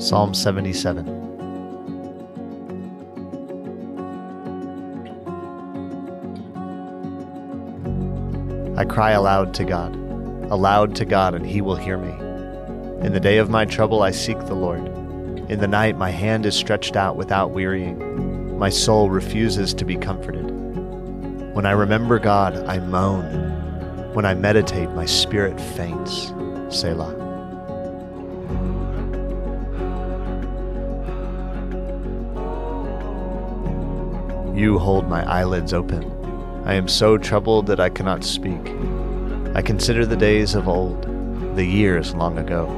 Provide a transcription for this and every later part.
Psalm 77. I cry aloud to God, aloud to God, and He will hear me. In the day of my trouble, I seek the Lord. In the night, my hand is stretched out without wearying. My soul refuses to be comforted. When I remember God, I moan. When I meditate, my spirit faints. Selah. You hold my eyelids open. I am so troubled that I cannot speak. I consider the days of old, the years long ago.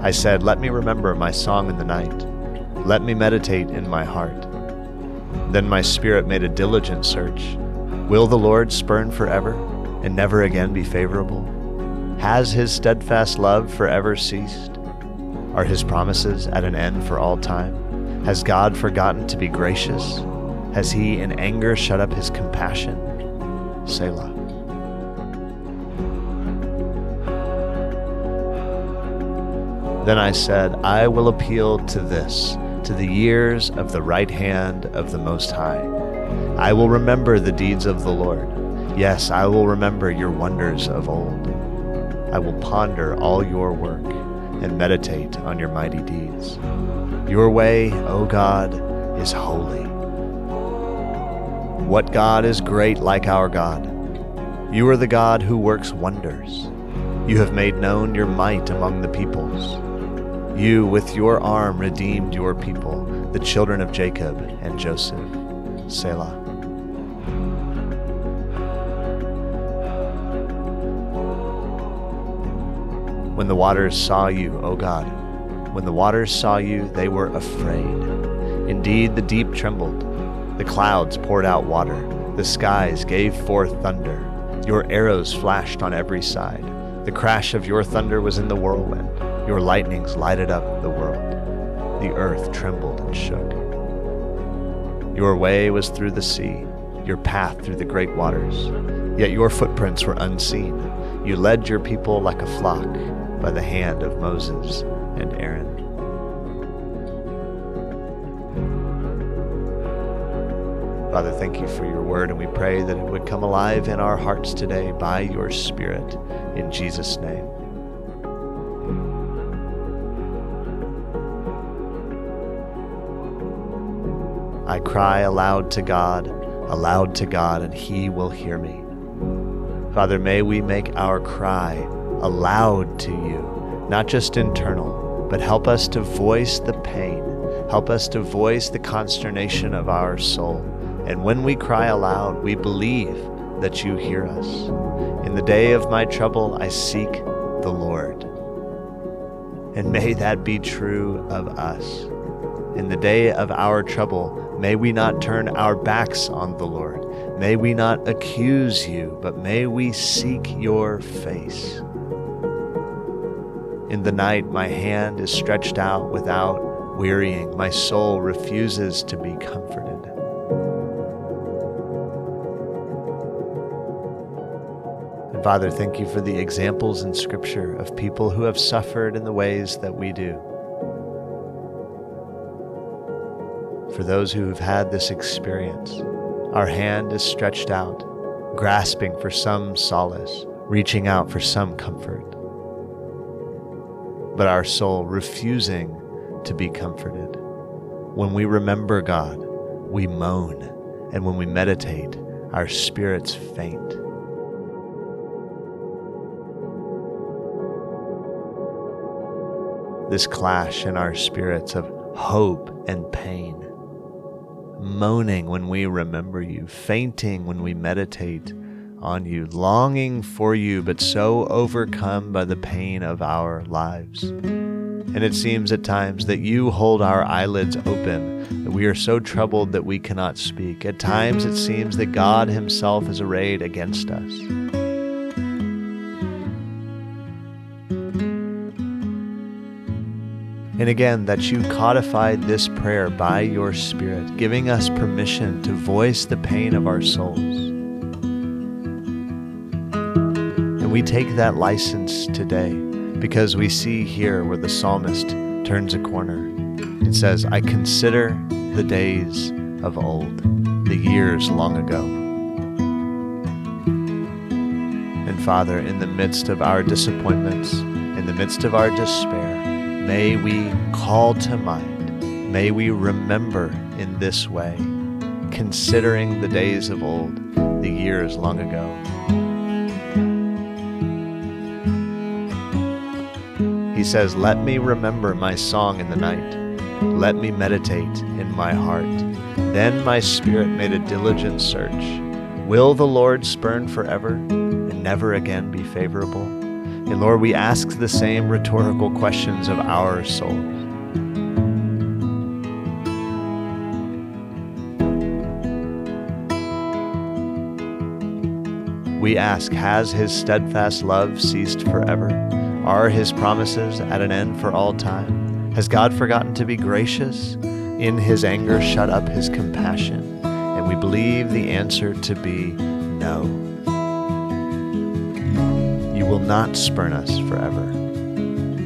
I said, Let me remember my song in the night. Let me meditate in my heart. Then my spirit made a diligent search. Will the Lord spurn forever and never again be favorable? Has his steadfast love forever ceased? Are his promises at an end for all time? Has God forgotten to be gracious? Has he in anger shut up his compassion? Selah. Then I said, I will appeal to this, to the years of the right hand of the Most High. I will remember the deeds of the Lord. Yes, I will remember your wonders of old. I will ponder all your work and meditate on your mighty deeds. Your way, O God, is holy. What God is great like our God? You are the God who works wonders. You have made known your might among the peoples. You, with your arm, redeemed your people, the children of Jacob and Joseph. Selah. When the waters saw you, O God, when the waters saw you, they were afraid. Indeed, the deep trembled. The clouds poured out water. The skies gave forth thunder. Your arrows flashed on every side. The crash of your thunder was in the whirlwind. Your lightnings lighted up the world. The earth trembled and shook. Your way was through the sea, your path through the great waters. Yet your footprints were unseen. You led your people like a flock by the hand of Moses and Aaron. Father, thank you for your word, and we pray that it would come alive in our hearts today by your Spirit. In Jesus' name. I cry aloud to God, aloud to God, and He will hear me. Father, may we make our cry aloud to you, not just internal, but help us to voice the pain. Help us to voice the consternation of our soul. And when we cry aloud, we believe that you hear us. In the day of my trouble, I seek the Lord. And may that be true of us. In the day of our trouble, may we not turn our backs on the Lord. May we not accuse you, but may we seek your face. In the night, my hand is stretched out without wearying. My soul refuses to be comforted. And Father, thank you for the examples in Scripture of people who have suffered in the ways that we do. For those who have had this experience, our hand is stretched out, grasping for some solace, reaching out for some comfort. But our soul refusing to be comforted. When we remember God, we moan, and when we meditate, our spirits faint. This clash in our spirits of hope and pain moaning when we remember you, fainting when we meditate on you, longing for you, but so overcome by the pain of our lives. And it seems at times that you hold our eyelids open, that we are so troubled that we cannot speak. At times it seems that God Himself is arrayed against us. And again, that you codified this prayer by your Spirit, giving us permission to voice the pain of our souls. And we take that license today because we see here where the psalmist turns a corner. It says, I consider the days of old, the years long ago. And Father, in the midst of our disappointments, in the midst of our despair, may we call to mind, may we remember in this way, considering the days of old, the years long ago. He says, Let me remember my song in the night. Let me meditate in my heart. Then my spirit made a diligent search. Will the Lord spurn forever and never again be favorable? And Lord, we ask the same rhetorical questions of our souls. We ask, has his steadfast love ceased forever? Are his promises at an end for all time? Has God forgotten to be gracious? In his anger, shut up his compassion? And we believe the answer to be no. Will not spurn us forever.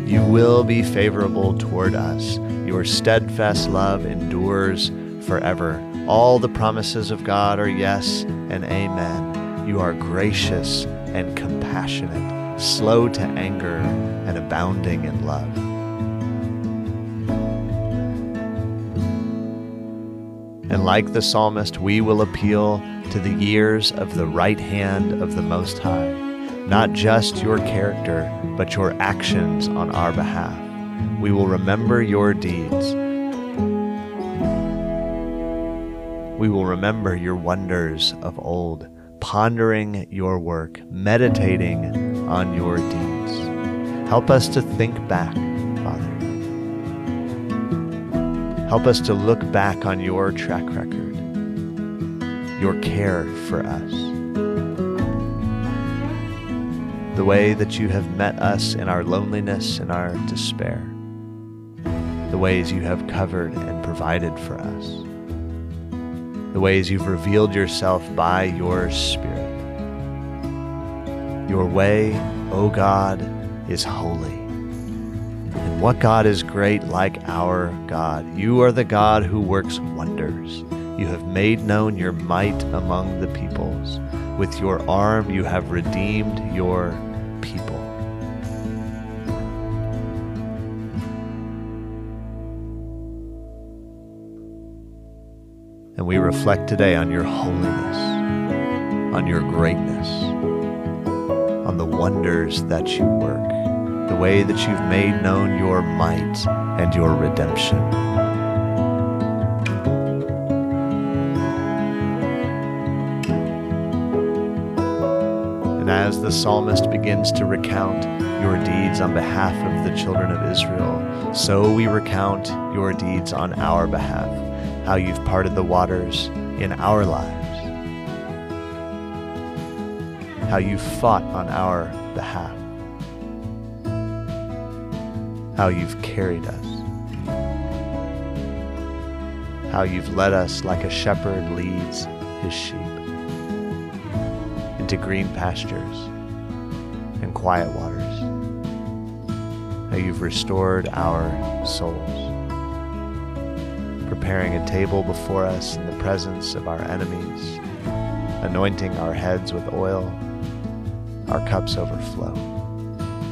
You will be favorable toward us. Your steadfast love endures forever. All the promises of God are yes and amen. You are gracious and compassionate slow to anger, and abounding in love. And like the psalmist, we will appeal to the years of the right hand of the Most High, not just your character, but your actions on our behalf. We will remember your deeds. We will remember your wonders of old pondering your work, meditating on your deeds. Help us to think back, Father. Help us to look back on your track record, your care for us, the way that you have met us in our loneliness and our despair, the ways you have covered and provided for us the ways you've revealed yourself by your Spirit. Your way, O God, is holy. And what God is great like our God? You are the God who works wonders. You have made known your might among the peoples. With your arm you have redeemed your people. And we reflect today on your holiness, on your greatness, on the wonders that you work, the way that you've made known your might and your redemption. As the psalmist begins to recount your deeds on behalf of the children of Israel, so we recount your deeds on our behalf how you've parted the waters in our lives, how you've fought on our behalf, how you've carried us, how you've led us like a shepherd leads his sheep into green pastures and quiet waters, how you've restored our souls preparing a table before us in the presence of our enemies, anointing our heads with oil, our cups overflow.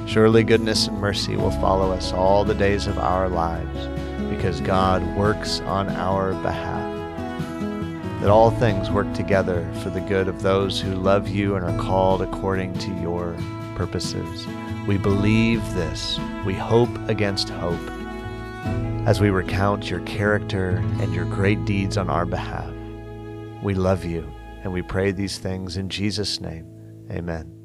Surely goodness and mercy will follow us all the days of our lives, because God works on our behalf. That all things work together for the good of those who love you and are called according to your purposes. We believe this. We hope against hope as we recount your character and your great deeds on our behalf. We love you, and we pray these things in Jesus' name. Amen.